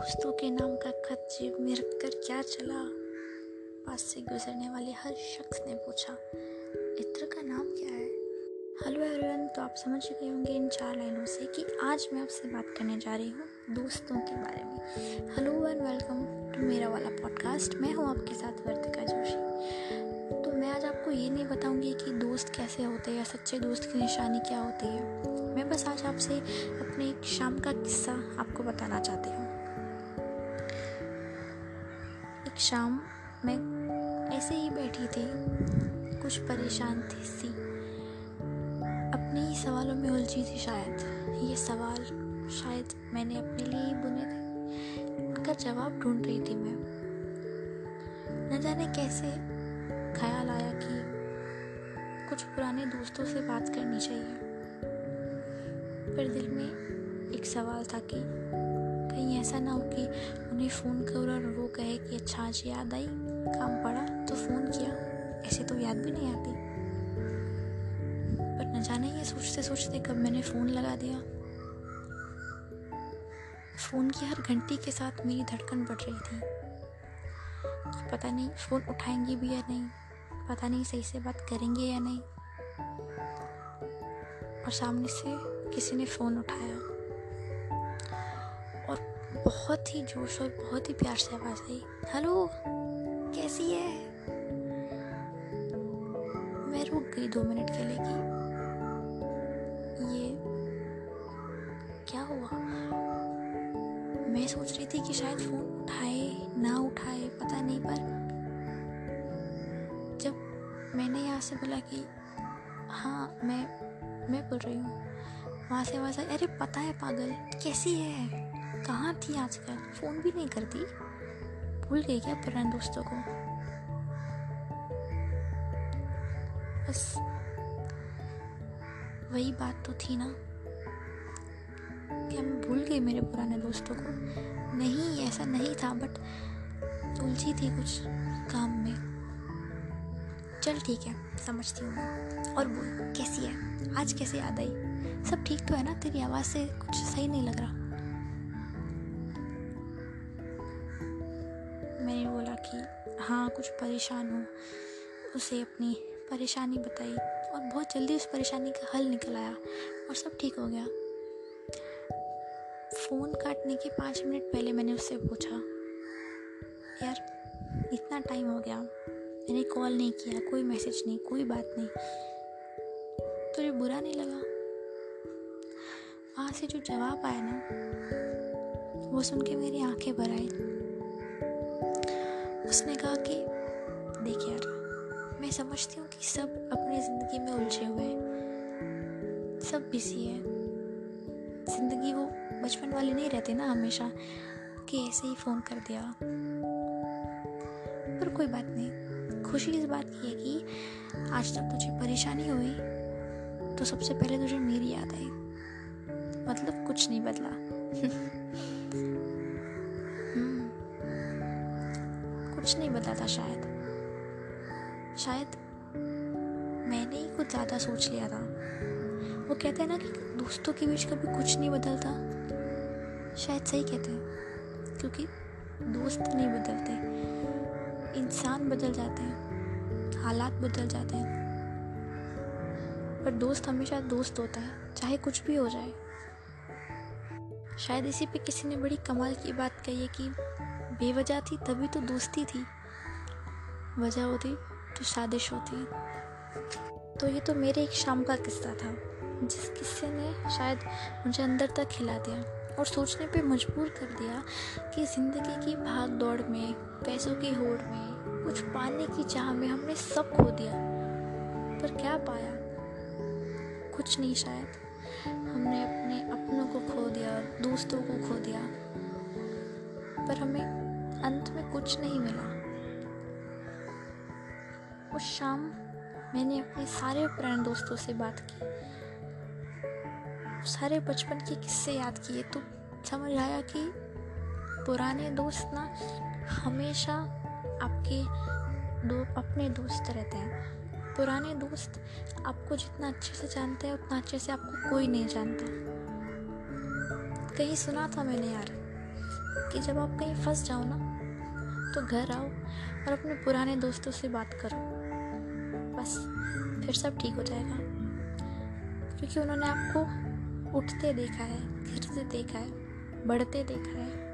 दोस्तों के नाम का खत जेब में रख कर क्या चला? पास से गुजरने वाले हर शख्स ने पूछा, इत्र का नाम क्या है? हेलो एवरीवन तो आप समझ चुके होंगे इन चार लाइनों से कि आज मैं आपसे बात करने जा रही हूँ दोस्तों के बारे में। हेलो एंड वेलकम टू मेरा वाला पॉडकास्ट। मैं हूँ आपके साथ वर्तिका जोशी। तो मैं आज आपको ये नहीं बताऊँगी कि दोस्त कैसे होते हैं या सच्चे दोस्त की निशानी क्या होती है। मैं बस आज आपसे अपने एक शाम का किस्सा आपको बताना चाहती हूँ। शाम मैं ऐसे ही बैठी थी, कुछ परेशान थी सी। अपने ही सवालों में उलझी थी शायद। ये सवाल शायद मैंने अपने लिए ही बुने थे, उनका जवाब ढूंढ रही थी मैं। न जाने कैसे ख्याल आया कि कुछ पुराने दोस्तों से बात करनी चाहिए। पर दिल में एक सवाल था कि कहीं ऐसा ना हो कि उन्हें फ़ोन करो और वो कहे कि अच्छा आज याद आई, काम पड़ा तो फ़ोन किया। ऐसे तो याद भी नहीं आती। पर न जाने ये सोचते सोचते कब मैंने फ़ोन लगा दिया। फ़ोन की हर घंटी के साथ मेरी धड़कन बढ़ रही थी। कि पता नहीं फ़ोन उठाएँगे भी या नहीं, पता नहीं सही से बात करेंगे या नहीं। और सामने से किसी ने फ़ोन उठाया। बहुत ही जोश और बहुत ही प्यार से आवाज़ आई। हेलो, कैसी है? मैं रुक गई दो मिनट के लिए कि ये क्या हुआ? मैं सोच रही थी कि शायद फ़ोन उठाए, ना उठाए, पता नहीं, पर जब मैंने यहाँ से बोला कि हाँ मैं मैं बोल रही हूँ। वहाँ से आवाज़ आई, अरे, पता है पागल, कैसी है? कहाँ थी आजकल? फ़ोन भी नहीं करती। भूल गई क्या पुराने दोस्तों को? बस, वही बात तो थी ना। क्या मैं भूल गई मेरे पुराने दोस्तों को? नहीं, ऐसा नहीं था, बट उलझी थी कुछ काम में। चल ठीक है, समझती हूँ और बोल, कैसी है? आज कैसे याद आई? सब ठीक तो है ना? तेरी आवाज़ से कुछ सही नहीं लग रहा। मैंने बोला कि हाँ कुछ परेशान हूँ। उसे अपनी परेशानी बताई और बहुत जल्दी उस परेशानी का हल निकल आया और सब ठीक हो गया। फ़ोन काटने के पाँच मिनट पहले मैंने उससे पूछा, यार, इतना टाइम हो गया, मैंने कॉल नहीं किया, कोई मैसेज नहीं, कोई बात नहीं। तुझे बुरा नहीं लगा? वहाँ से जो जवाब आया ना, वो सुन के मेरी आँखें भर आई। उसने कहा कि, देख यार, मैं समझती हूँ कि सब अपनी ज़िंदगी में उलझे हुए हैं। सब बिज़ी है। ज़िंदगी वो बचपन वाली नहीं रहती ना हमेशा कि ऐसे ही फ़ोन कर दिया। पर कोई बात नहीं। खुशी इस बात की है कि आज तक तुझे परेशानी हुई तो सबसे पहले तुझे मेरी याद आई। मतलब कुछ नहीं बदला। कुछ नहीं था शायद। शायद मैंने ही कुछ ज़्यादा सोच लिया था। वो कहते हैं ना कि दोस्तों के बीच कभी कुछ नहीं बदलता। शायद सही कहते हैं, क्योंकि दोस्त नहीं बदलते। इंसान बदल जाते हैं, हालात बदल जाते हैं। पर दोस्त हमेशा दोस्त होता है, चाहे कुछ भी हो जाए। शायद इसी पे किसी ने बड़ी कमाल की बात कही है कि बेवजह थी, तभी तो दोस्ती थी। वजह होती तो साजिश होती। तो ये तो मेरे एक शाम का किस्सा था, जिस किस्से ने शायद मुझे अंदर तक खिला दिया और सोचने पे मजबूर कर दिया कि ज़िंदगी की भाग दौड़ में, पैसों की होड़ में, कुछ पाने की चाह में हमने सब खो दिया। पर क्या पाया? कुछ नहीं शायद। हमने अपने अपनों को खो दिया, दोस्तों को खो दिया। पर हमें अंत में कुछ नहीं मिला। उस शाम मैंने अपने सारे पुराने दोस्तों से बात की। सारे बचपन के किस्से याद किए तो समझ आया कि पुराने दोस्त ना हमेशा आपके दो, अपने दोस्त रहते हैं। पुराने दोस्त आपको जितना अच्छे से जानते हैं, उतना अच्छे से आपको कोई नहीं जानता। कहीं सुना था मैंने यार कि जब आप कहीं फंस जाओ ना तो घर आओ और अपने पुराने दोस्तों से बात करो। बस, फिर सब ठीक हो जाएगा। क्योंकि उन्होंने आपको उठते देखा है गिरते देखा है, बढ़ते देखा है।